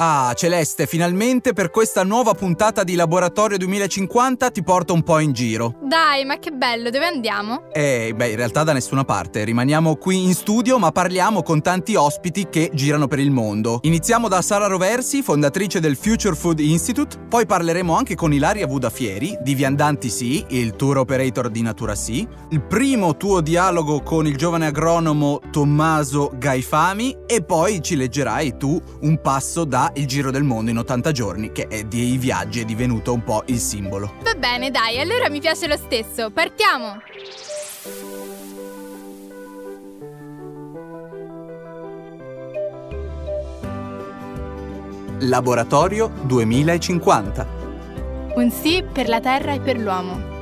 Ah, Celeste, finalmente per questa nuova puntata di Laboratorio 2050 ti porto un po' in giro. Dai, ma che bello, dove andiamo? Eh, beh, in realtà da nessuna parte. Rimaniamo qui in studio, ma parliamo con tanti ospiti che girano per il mondo. Iniziamo da Sara Roversi, fondatrice del Future Food Institute, poi parleremo anche con Ilaria Vudafieri, di Viandanti Sì, il tour operator di Natura Sì, il primo tuo dialogo con il giovane agronomo Tommaso Gaifami e poi ci leggerai tu un passo da il Giro del Mondo in 80 giorni, che è dei viaggi è divenuto un po' il simbolo. Va bene, dai, allora mi piace lo stesso. Partiamo! Laboratorio 2050 Un sì per la Terra e per l'uomo.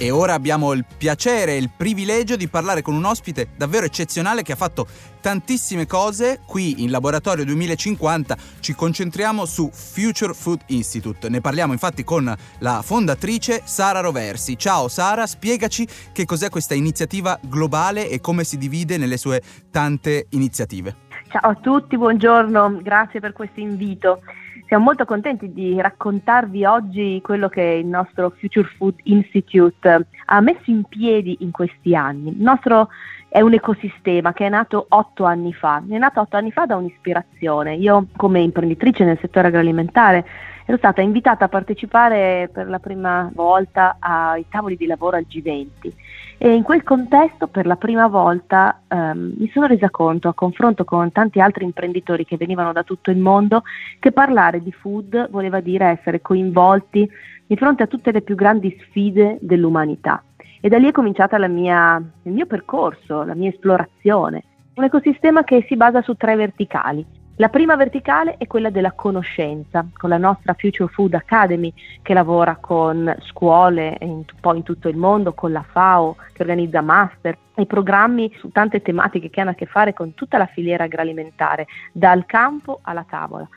E ora abbiamo il piacere e il privilegio di parlare con un ospite davvero eccezionale che ha fatto tantissime cose. Qui in Laboratorio 2050 ci concentriamo su Future Food Institute. Ne parliamo infatti con la fondatrice Sara Roversi. Ciao Sara, spiegaci che cos'è questa iniziativa globale e come si divide nelle sue tante iniziative. Ciao a tutti, buongiorno, grazie per questo invito. Siamo molto contenti di raccontarvi oggi quello che il nostro Future Food Institute ha messo in piedi in questi anni. Il nostro è un ecosistema che è nato otto anni fa. È nato otto anni fa da un'ispirazione. Io, come imprenditrice nel settore agroalimentare, ero stata invitata a partecipare per la prima volta ai tavoli di lavoro al G20 e in quel contesto per la prima volta ehm, mi sono resa conto, a confronto con tanti altri imprenditori che venivano da tutto il mondo, che parlare di food voleva dire essere coinvolti di fronte a tutte le più grandi sfide dell'umanità. E da lì è cominciato il mio percorso, la mia esplorazione. Un ecosistema che si basa su tre verticali. La prima verticale è quella della conoscenza, con la nostra Future Food Academy che lavora con scuole un po' in tutto il mondo, con la FAO che organizza master e programmi su tante tematiche che hanno a che fare con tutta la filiera agroalimentare, dal campo alla tavola.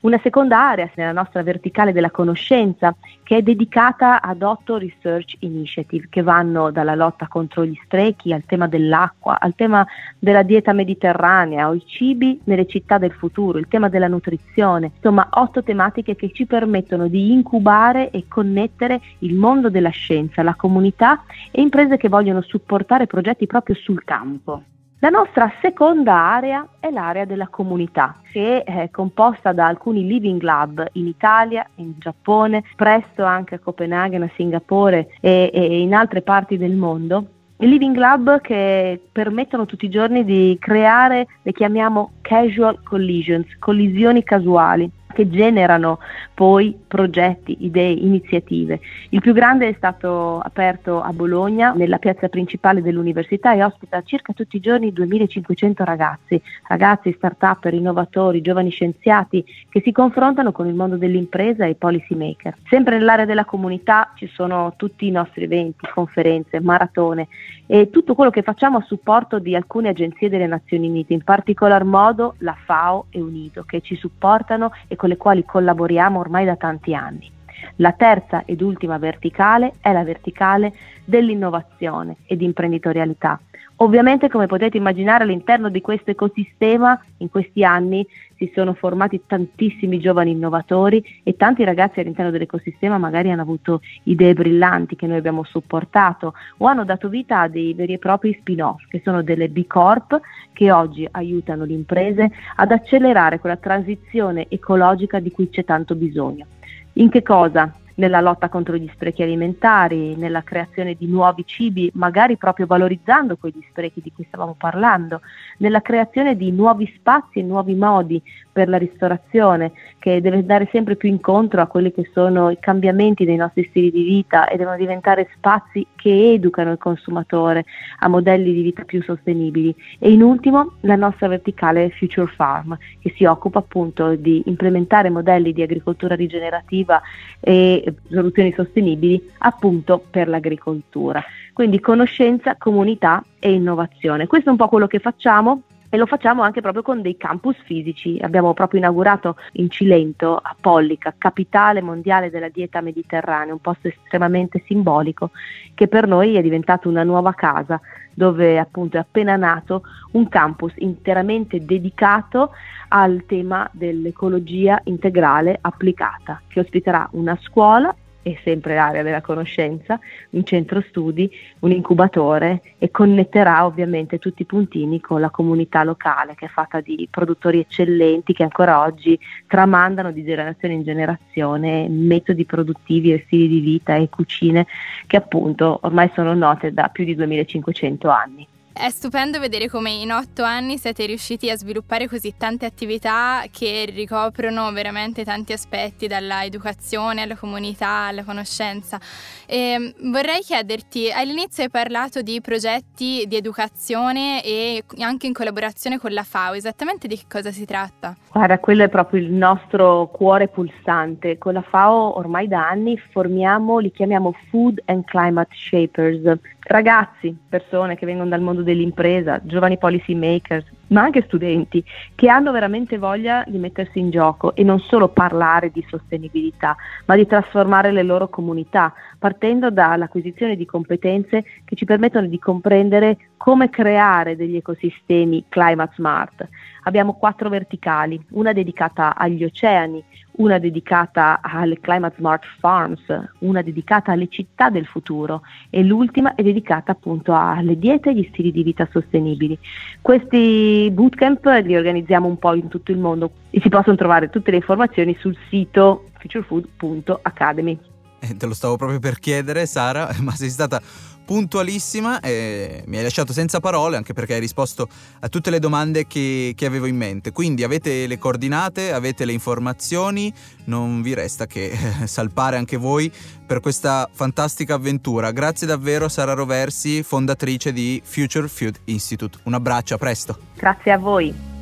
Una seconda area nella nostra verticale della conoscenza che è dedicata ad otto research initiative che vanno dalla lotta contro gli sprechi al tema dell'acqua, al tema della dieta mediterranea o i cibi nelle città del futuro, il tema della nutrizione, insomma otto tematiche che ci permettono di incubare e connettere il mondo della scienza, la comunità e imprese che vogliono supportare progetti proprio sul campo. La nostra seconda area è l'area della comunità, che è composta da alcuni living lab in Italia, in Giappone, presto anche a Copenaghen, a Singapore e, e in altre parti del mondo. Living lab che permettono tutti i giorni di creare, le chiamiamo casual collisions, collisioni casuali, che generano poi progetti, idee, iniziative. Il più grande è stato aperto a Bologna, nella piazza principale dell'università e ospita circa tutti i giorni 2500 ragazzi, ragazzi, start-up, innovatori, giovani scienziati che si confrontano con il mondo dell'impresa e i policy maker. Sempre nell'area della comunità ci sono tutti i nostri eventi, conferenze, maratone e tutto quello che facciamo a supporto di alcune agenzie delle Nazioni Unite, in particolar modo la FAO e UNIDO, che ci supportano e con le quali collaboriamo ormai da tanti anni. La terza ed ultima verticale è la verticale dell'innovazione ed imprenditorialità. Ovviamente, come potete immaginare, all'interno di questo ecosistema in questi anni si sono formati tantissimi giovani innovatori e tanti ragazzi all'interno dell'ecosistema magari hanno avuto idee brillanti che noi abbiamo supportato o hanno dato vita a dei veri e propri spin-off, che sono delle B Corp che oggi aiutano le imprese ad accelerare quella transizione ecologica di cui c'è tanto bisogno. In che cosa? Nella lotta contro gli sprechi alimentari, nella creazione di nuovi cibi, magari proprio valorizzando quegli sprechi di cui stavamo parlando, nella creazione di nuovi spazi e nuovi modi per la ristorazione che deve andare sempre più incontro a quelli che sono i cambiamenti dei nostri stili di vita e devono diventare spazi che educano il consumatore a modelli di vita più sostenibili. E in ultimo la nostra verticale Future Farm che si occupa appunto di implementare modelli di agricoltura rigenerativa e soluzioni sostenibili appunto per l'agricoltura. Quindi conoscenza, comunità e innovazione. Questo è un po' quello che facciamo e lo facciamo anche proprio con dei campus fisici. Abbiamo proprio inaugurato in Cilento, a Pollica, capitale mondiale della dieta mediterranea, un posto estremamente simbolico che per noi è diventato una nuova casa dove appunto è appena nato un campus interamente dedicato al tema dell'ecologia integrale applicata, che ospiterà una scuola e sempre l'area della conoscenza, un centro studi, un incubatore e connetterà ovviamente tutti i puntini con la comunità locale che è fatta di produttori eccellenti che ancora oggi tramandano di generazione in generazione metodi produttivi e stili di vita e cucine che appunto ormai sono note da più di 2500 anni. È stupendo vedere come in otto anni siete riusciti a sviluppare così tante attività che ricoprono veramente tanti aspetti, dalla educazione alla comunità, alla conoscenza. E vorrei chiederti, all'inizio hai parlato di progetti di educazione e anche in collaborazione con la FAO, esattamente di che cosa si tratta? Guarda, quello è proprio il nostro cuore pulsante. Con la FAO ormai da anni formiamo, li chiamiamo Food and Climate Shapers, ragazzi, persone che vengono dal mondo dell'impresa, giovani policy makers, ma anche studenti che hanno veramente voglia di mettersi in gioco e non solo parlare di sostenibilità, ma di trasformare le loro comunità, partendo dall'acquisizione di competenze che ci permettono di comprendere come creare degli ecosistemi climate smart. Abbiamo quattro verticali, una dedicata agli oceani, una dedicata alle Climate Smart Farms, una dedicata alle città del futuro e l'ultima è dedicata appunto alle diete e agli stili di vita sostenibili. Questi bootcamp li organizziamo un po' in tutto il mondo e si possono trovare tutte le informazioni sul sito futurefood.academy. Eh, te lo stavo proprio per chiedere Sara, ma sei stata puntualissima e mi hai lasciato senza parole anche perché hai risposto a tutte le domande che, che, avevo in mente. Quindi avete le coordinate, avete le informazioni, non vi resta che eh, salpare anche voi per questa fantastica avventura. Grazie davvero Sara Roversi, fondatrice di Future Food Institute. Un abbraccio, a presto. Grazie a voi.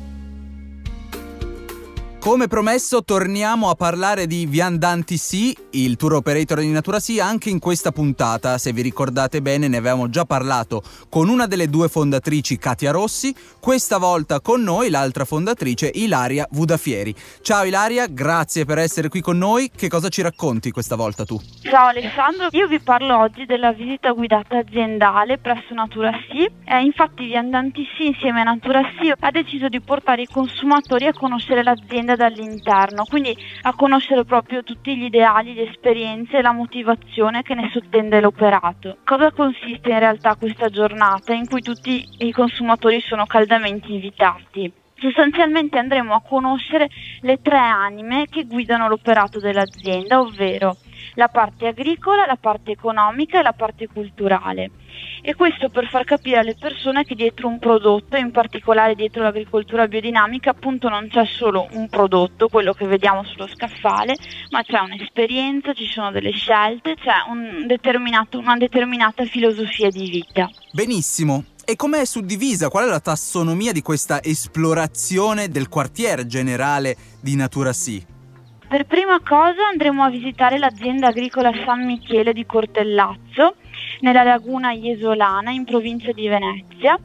Come promesso torniamo a parlare di Viandanti Sì, il tour operator di Natura Sì, anche in questa puntata. Se vi ricordate bene ne avevamo già parlato con una delle due fondatrici, Katia Rossi, questa volta con noi l'altra fondatrice, Ilaria Vudafieri. Ciao Ilaria, grazie per essere qui con noi. Che cosa ci racconti questa volta tu? Ciao Alessandro, io vi parlo oggi della visita guidata aziendale presso Natura Sì. Eh, infatti Viandanti Sì insieme a Natura Sì ha deciso di portare i consumatori a conoscere l'azienda dall'interno, quindi a conoscere proprio tutti gli ideali, le esperienze e la motivazione che ne sottende l'operato. Cosa consiste in realtà questa giornata in cui tutti i consumatori sono caldamente invitati? Sostanzialmente andremo a conoscere le tre anime che guidano l'operato dell'azienda, ovvero la parte agricola, la parte economica e la parte culturale. E questo per far capire alle persone che dietro un prodotto, in particolare dietro l'agricoltura biodinamica, appunto non c'è solo un prodotto, quello che vediamo sullo scaffale, ma c'è un'esperienza, ci sono delle scelte, c'è un una determinata filosofia di vita. Benissimo. E com'è suddivisa? Qual è la tassonomia di questa esplorazione del quartiere generale di Natura Sì? Per prima cosa andremo a visitare l'azienda agricola San Michele di Cortellazzo, nella laguna Iesolana, in provincia di Venezia.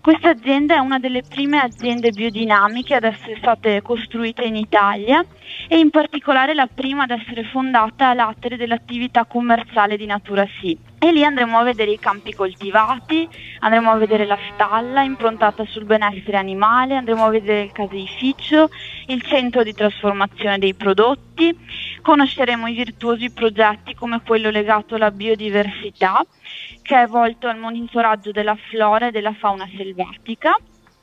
Questa azienda è una delle prime aziende biodinamiche ad essere state costruite in Italia e in particolare la prima ad essere fondata a latere dell'attività commerciale di Natura Sì. E lì andremo a vedere i campi coltivati, andremo a vedere la stalla improntata sul benessere animale, andremo a vedere il caseificio, il centro di trasformazione dei prodotti, conosceremo i virtuosi progetti come quello legato alla biodiversità, che è volto al monitoraggio della flora e della fauna selvatica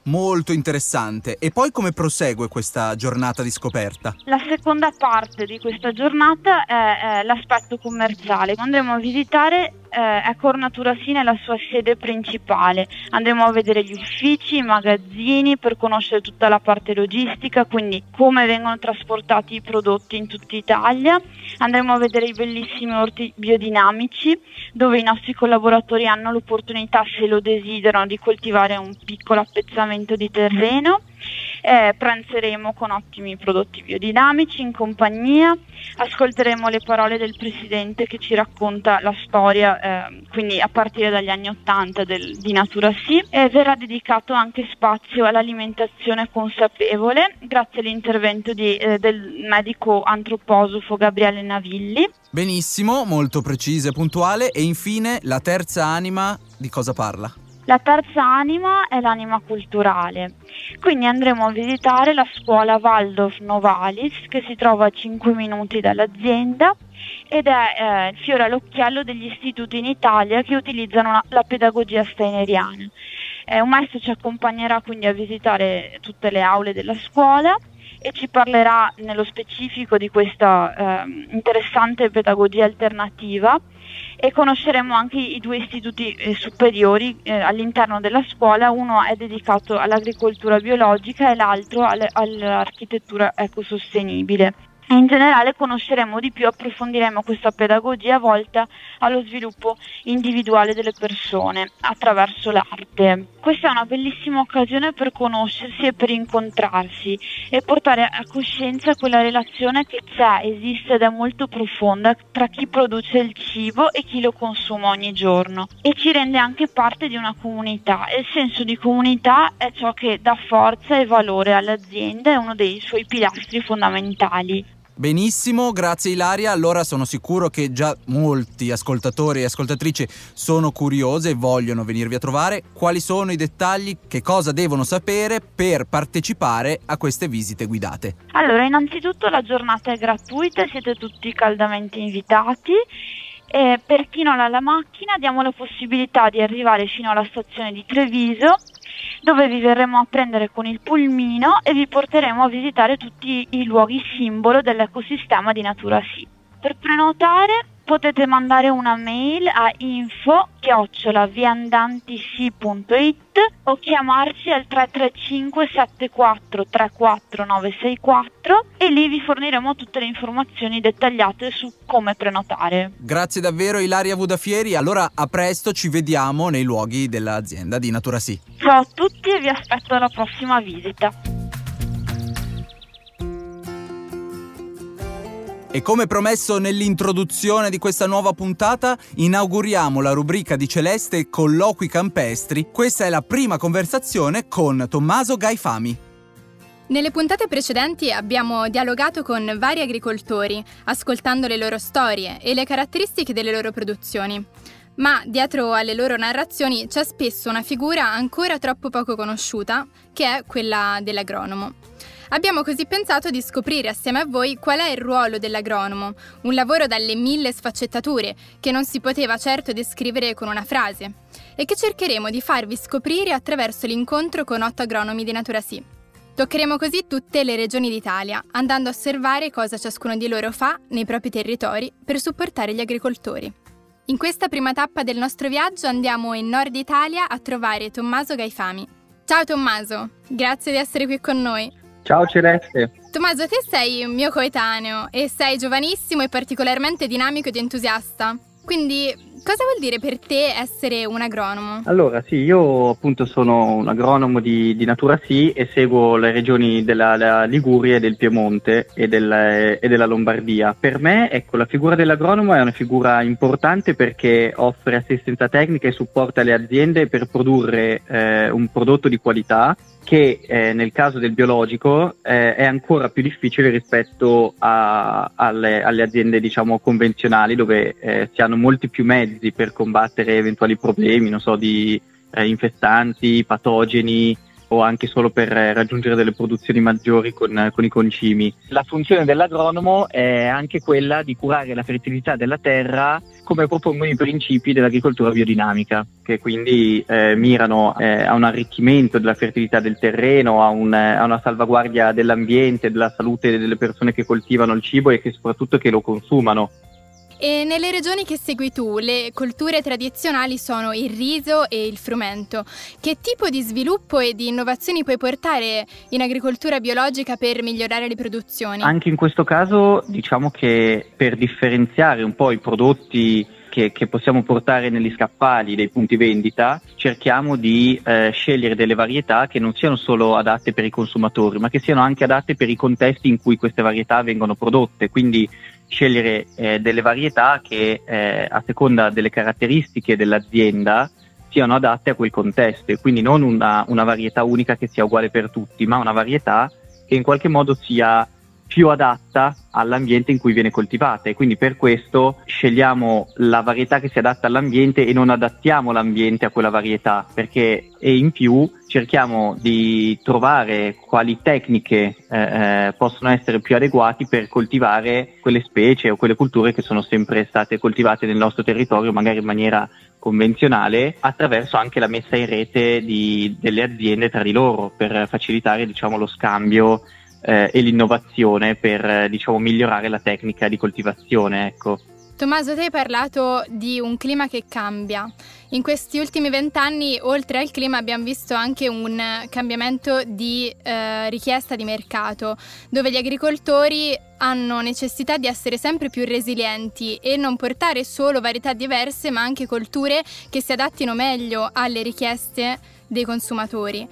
Molto interessante. E poi come prosegue questa giornata di scoperta? La seconda parte di questa giornata è, è l'aspetto commerciale. Andremo a visitare eh, Accor Natura Sì nella sua sede principale. Andremo a vedere gli uffici, i magazzini per conoscere tutta la parte logistica, quindi come vengono trasportati i prodotti in tutta Italia. Andremo a vedere i bellissimi orti biodinamici dove i nostri collaboratori hanno l'opportunità, se lo desiderano, di coltivare un piccolo appezzamento di terreno eh, pranzeremo con ottimi prodotti biodinamici in compagnia, ascolteremo le parole del Presidente che ci racconta la storia, eh, quindi a partire dagli anni Ottanta di Natura Sì, e verrà dedicato anche spazio all'alimentazione consapevole grazie all'intervento di, eh, del medico antroposofo Gabriele Navilli. Benissimo, molto preciso e puntuale. E infine la terza anima di cosa parla? La terza anima è l'anima culturale, quindi andremo a visitare la scuola Waldorf Novalis che si trova a 5 minuti dall'azienda ed è eh, il fiore all'occhiello degli istituti in Italia che utilizzano una, la pedagogia steineriana. Eh, un maestro ci accompagnerà quindi a visitare tutte le aule della scuola e ci parlerà nello specifico di questa eh, interessante pedagogia alternativa e conosceremo anche i due istituti eh, superiori eh, all'interno della scuola, uno è dedicato all'agricoltura biologica e l'altro all'architettura ecosostenibile in generale conosceremo di più, approfondiremo questa pedagogia volta allo sviluppo individuale delle persone attraverso l'arte. Questa è una bellissima occasione per conoscersi e per incontrarsi e portare a coscienza quella relazione che c'è, esiste ed è molto profonda tra chi produce il cibo e chi lo consuma ogni giorno e ci rende anche parte di una comunità e il senso di comunità è ciò che dà forza e valore all'azienda, è uno dei suoi pilastri fondamentali. Benissimo, grazie Ilaria. Allora sono sicuro che già molti ascoltatori e ascoltatrici sono curiose e vogliono venirvi a trovare. Quali sono i dettagli? Che cosa devono sapere per partecipare a queste visite guidate? Allora, innanzitutto la giornata è gratuita, siete tutti caldamente invitati. E per chi non ha la macchina diamo la possibilità di arrivare fino alla stazione di Treviso dove vi verremo a prendere con il pulmino e vi porteremo a visitare tutti i luoghi simbolo dell'ecosistema di Natura Sì. Per prenotare potete mandare una mail a info-viandantisi.it o chiamarci al 335 74 34 964 e lì vi forniremo tutte le informazioni dettagliate su come prenotare. Grazie davvero Ilaria Vudafieri, allora a presto ci vediamo nei luoghi dell'azienda di Natura Sì. Ciao a tutti e vi aspetto alla prossima visita. E come promesso nell'introduzione di questa nuova puntata, inauguriamo la rubrica di Celeste Colloqui Campestri. Questa è la prima conversazione con Tommaso Gaifami. Nelle puntate precedenti abbiamo dialogato con vari agricoltori, ascoltando le loro storie e le caratteristiche delle loro produzioni. Ma dietro alle loro narrazioni c'è spesso una figura ancora troppo poco conosciuta, che è quella dell'agronomo. Abbiamo così pensato di scoprire assieme a voi qual è il ruolo dell'agronomo, un lavoro dalle mille sfaccettature che non si poteva certo descrivere con una frase e che cercheremo di farvi scoprire attraverso l'incontro con otto agronomi di Natura Sì. Toccheremo così tutte le regioni d'Italia, andando a osservare cosa ciascuno di loro fa nei propri territori per supportare gli agricoltori. In questa prima tappa del nostro viaggio andiamo in Nord Italia a trovare Tommaso Gaifami. Ciao Tommaso, grazie di essere qui con noi. Ciao Celeste. Tommaso, te sei un mio coetaneo e sei giovanissimo e particolarmente dinamico ed entusiasta. Quindi, cosa vuol dire per te essere un agronomo? Allora, sì, io appunto sono un agronomo di, di Natura Sì e seguo le regioni della, Liguria e del Piemonte e, del, e, della Lombardia. Per me, ecco, la figura dell'agronomo è una figura importante perché offre assistenza tecnica e supporta le aziende per produrre eh, un prodotto di qualità che eh, nel caso del biologico eh, è ancora più difficile rispetto a, alle, alle, aziende diciamo, convenzionali dove eh, si hanno molti più mezzi per combattere eventuali problemi, non so, di eh, infestanti, patogeni o anche solo per raggiungere delle produzioni maggiori con, con, i concimi. La funzione dell'agronomo è anche quella di curare la fertilità della terra come propongono i principi dell'agricoltura biodinamica, che quindi eh, mirano eh, a un arricchimento della fertilità del terreno, a, un, a, una salvaguardia dell'ambiente, della salute delle persone che coltivano il cibo e che soprattutto che lo consumano. E nelle regioni che segui tu, le colture tradizionali sono il riso e il frumento. Che tipo di sviluppo e di innovazioni puoi portare in agricoltura biologica per migliorare le produzioni? Anche in questo caso diciamo che per differenziare un po' i prodotti che, che, possiamo portare negli scaffali dei punti vendita, cerchiamo di eh, scegliere delle varietà che non siano solo adatte per i consumatori, ma che siano anche adatte per i contesti in cui queste varietà vengono prodotte. Quindi scegliere eh, delle varietà che eh, a seconda delle caratteristiche dell'azienda siano adatte a quel contesto. E quindi non una, una varietà unica che sia uguale per tutti, ma una varietà che in qualche modo sia più adatta all'ambiente in cui viene coltivata. E quindi per questo scegliamo la varietà che si adatta all'ambiente e non adattiamo l'ambiente a quella varietà perché e in più cerchiamo di trovare quali tecniche eh, eh, possono essere più adeguati per coltivare quelle specie o quelle culture che sono sempre state coltivate nel nostro territorio magari in maniera convenzionale attraverso anche la messa in rete di, delle aziende tra di loro per facilitare diciamo, lo scambio eh, e l'innovazione per eh, diciamo, migliorare la tecnica di coltivazione. Ecco. Tommaso, te hai parlato di un clima che cambia. In questi ultimi vent'anni, oltre al clima, abbiamo visto anche un cambiamento di eh, richiesta di mercato, dove gli agricoltori hanno necessità di essere sempre più resilienti e non portare solo varietà diverse, ma anche colture che si adattino meglio alle richieste dei consumatori.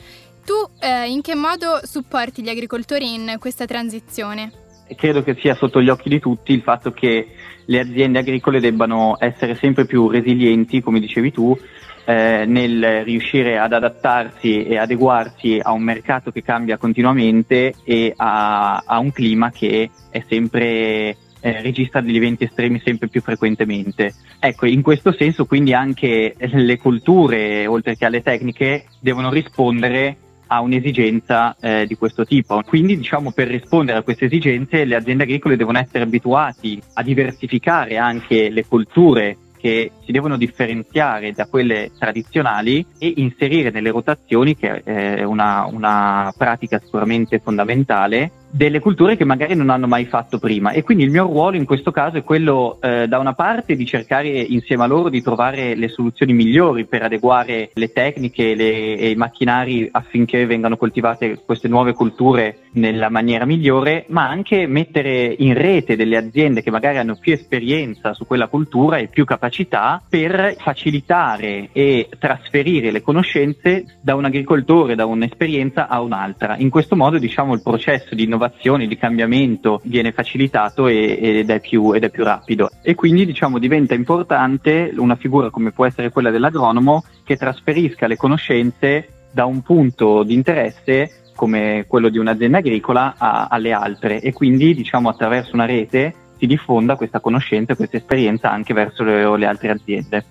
Tu eh, in che modo supporti gli agricoltori in questa transizione? Credo che sia sotto gli occhi di tutti il fatto che le aziende agricole debbano essere sempre più resilienti, come dicevi tu, eh, nel riuscire ad adattarsi e adeguarsi a un mercato che cambia continuamente e a, a un clima che è sempre eh, registra degli eventi estremi sempre più frequentemente. Ecco, in questo senso quindi anche le culture, oltre che alle tecniche, devono rispondere a un'esigenza eh, di questo tipo. Quindi diciamo per rispondere a queste esigenze le aziende agricole devono essere abituate a diversificare anche le colture che si devono differenziare da quelle tradizionali e inserire nelle rotazioni, che è una, una pratica sicuramente fondamentale, delle culture che magari non hanno mai fatto prima e quindi il mio ruolo in questo caso è quello eh, da una parte di cercare insieme a loro di trovare le soluzioni migliori per adeguare le tecniche le, e i macchinari affinché vengano coltivate queste nuove culture nella maniera migliore, ma anche mettere in rete delle aziende che magari hanno più esperienza su quella cultura e più capacità per facilitare e trasferire le conoscenze da un agricoltore, da un'esperienza a un'altra. In questo modo diciamo il processo di innovazione innovazione, di cambiamento viene facilitato e, ed, è più, ed, è più, rapido. E quindi diciamo diventa importante una figura come può essere quella dell'agronomo che trasferisca le conoscenze da un punto di interesse come quello di un'azienda agricola a, alle altre e quindi diciamo attraverso una rete si diffonda questa conoscenza, questa esperienza anche verso le, le altre aziende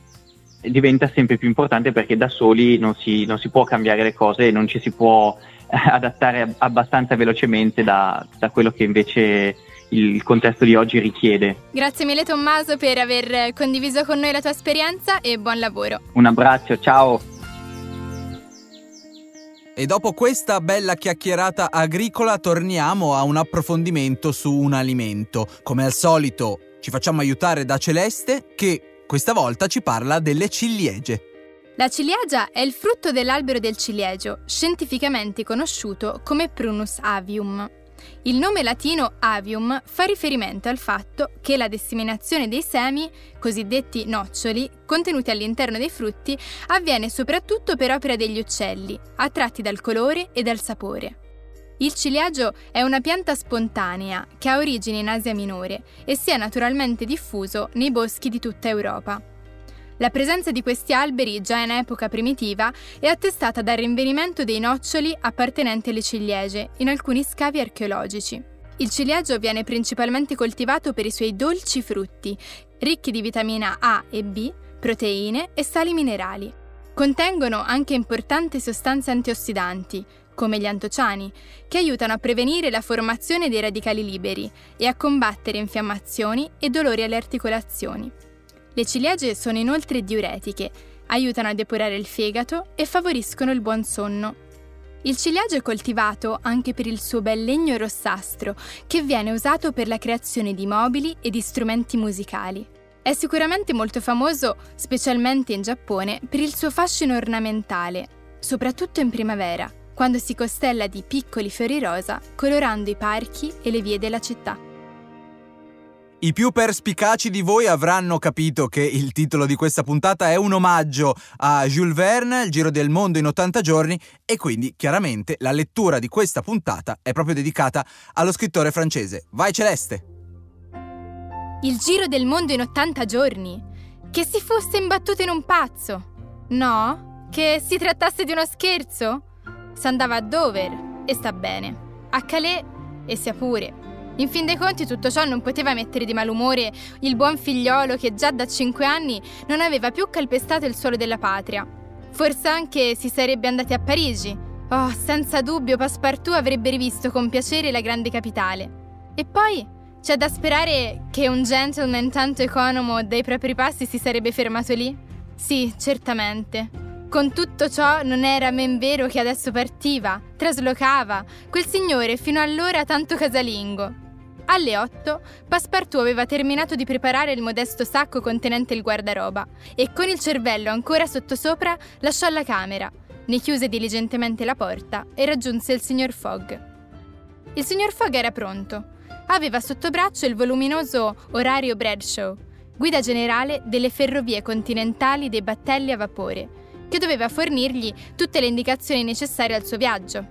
diventa sempre più importante perché da soli non si, non si, può cambiare le cose e non ci si può adattare abbastanza velocemente da, da quello che invece il contesto di oggi richiede. Grazie mille Tommaso per aver condiviso con noi la tua esperienza e buon lavoro. Un abbraccio, ciao. E dopo questa bella chiacchierata agricola torniamo a un approfondimento su un alimento. Come al solito ci facciamo aiutare da Celeste che questa volta ci parla delle ciliegie. La ciliegia è il frutto dell'albero del ciliegio, scientificamente conosciuto come Prunus avium. Il nome latino avium fa riferimento al fatto che la disseminazione dei semi, cosiddetti noccioli, contenuti all'interno dei frutti, avviene soprattutto per opera degli uccelli, attratti dal colore e dal sapore. Il ciliegio è una pianta spontanea che ha origini in Asia Minore e si è naturalmente diffuso nei boschi di tutta Europa. La presenza di questi alberi già in epoca primitiva è attestata dal rinvenimento dei noccioli appartenenti alle ciliegie in alcuni scavi archeologici. Il ciliegio viene principalmente coltivato per i suoi dolci frutti, ricchi di vitamina A e B, proteine e sali minerali. Contengono anche importanti sostanze antiossidanti, come gli antociani, che aiutano a prevenire la formazione dei radicali liberi e a combattere infiammazioni e dolori alle articolazioni. Le ciliegie sono inoltre diuretiche, aiutano a depurare il fegato e favoriscono il buon sonno. Il ciliegio è coltivato anche per il suo bel legno rossastro, che viene usato per la creazione di mobili e di strumenti musicali. È sicuramente molto famoso, specialmente in Giappone, per il suo fascino ornamentale, soprattutto in primavera, quando si costella di piccoli fiori rosa colorando i parchi e le vie della città. I più perspicaci di voi avranno capito che il titolo di questa puntata è un omaggio a Jules Verne, il Giro del Mondo in 80 giorni, e quindi chiaramente la lettura di questa puntata è proprio dedicata allo scrittore francese. Vai Celeste! Il Giro del Mondo in 80 giorni? Che si fosse imbattuto in un pazzo? No? Che si trattasse di uno scherzo? S'andava a Dover e sta bene. A Calais e sia pure. In fin dei conti tutto ciò non poteva mettere di malumore il buon figliolo che già da cinque anni non aveva più calpestato il suolo della patria. Forse anche si sarebbe andati a Parigi. Oh, senza dubbio Passepartout avrebbe rivisto con piacere la grande capitale. E poi c'è da sperare che un gentleman tanto economo dai propri passi si sarebbe fermato lì? Sì, certamente. Con tutto ciò non era men vero che adesso partiva, traslocava, quel signore fino allora tanto casalingo. Alle 8 Passepartout aveva terminato di preparare il modesto sacco contenente il guardaroba e con il cervello ancora sottosopra lasciò la camera, ne chiuse diligentemente la porta e raggiunse il signor Fogg. Il signor Fogg era pronto. Aveva sotto braccio il voluminoso Orario Bradshaw, guida generale delle ferrovie continentali dei battelli a vapore, che doveva fornirgli tutte le indicazioni necessarie al suo viaggio.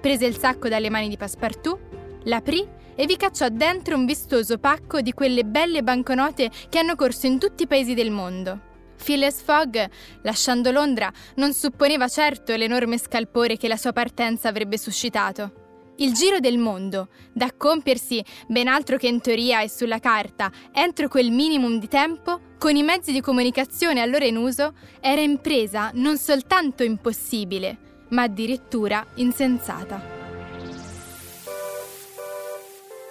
Prese il sacco dalle mani di Passepartout, l'aprì e vi cacciò dentro un vistoso pacco di quelle belle banconote che hanno corso in tutti i paesi del mondo. Phileas Fogg, lasciando Londra, non supponeva certo l'enorme scalpore che la sua partenza avrebbe suscitato. Il giro del mondo, da compiersi ben altro che in teoria e sulla carta, entro quel minimum di tempo, con i mezzi di comunicazione allora in uso, era impresa non soltanto impossibile, ma addirittura insensata.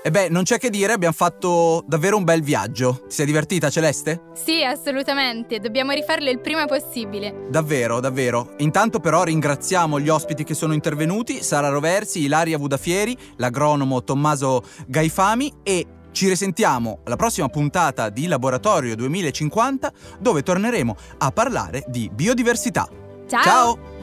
E beh, non c'è che dire, abbiamo fatto davvero un bel viaggio. Ti sei divertita, Celeste? Sì, assolutamente, dobbiamo rifarlo il prima possibile. Davvero, davvero. Intanto però ringraziamo gli ospiti che sono intervenuti, Sara Roversi, Ilaria Vudafieri, l'agronomo Tommaso Gaifami e ci risentiamo alla prossima puntata di Laboratorio 2050 dove torneremo a parlare di biodiversità. Ciao! Ciao!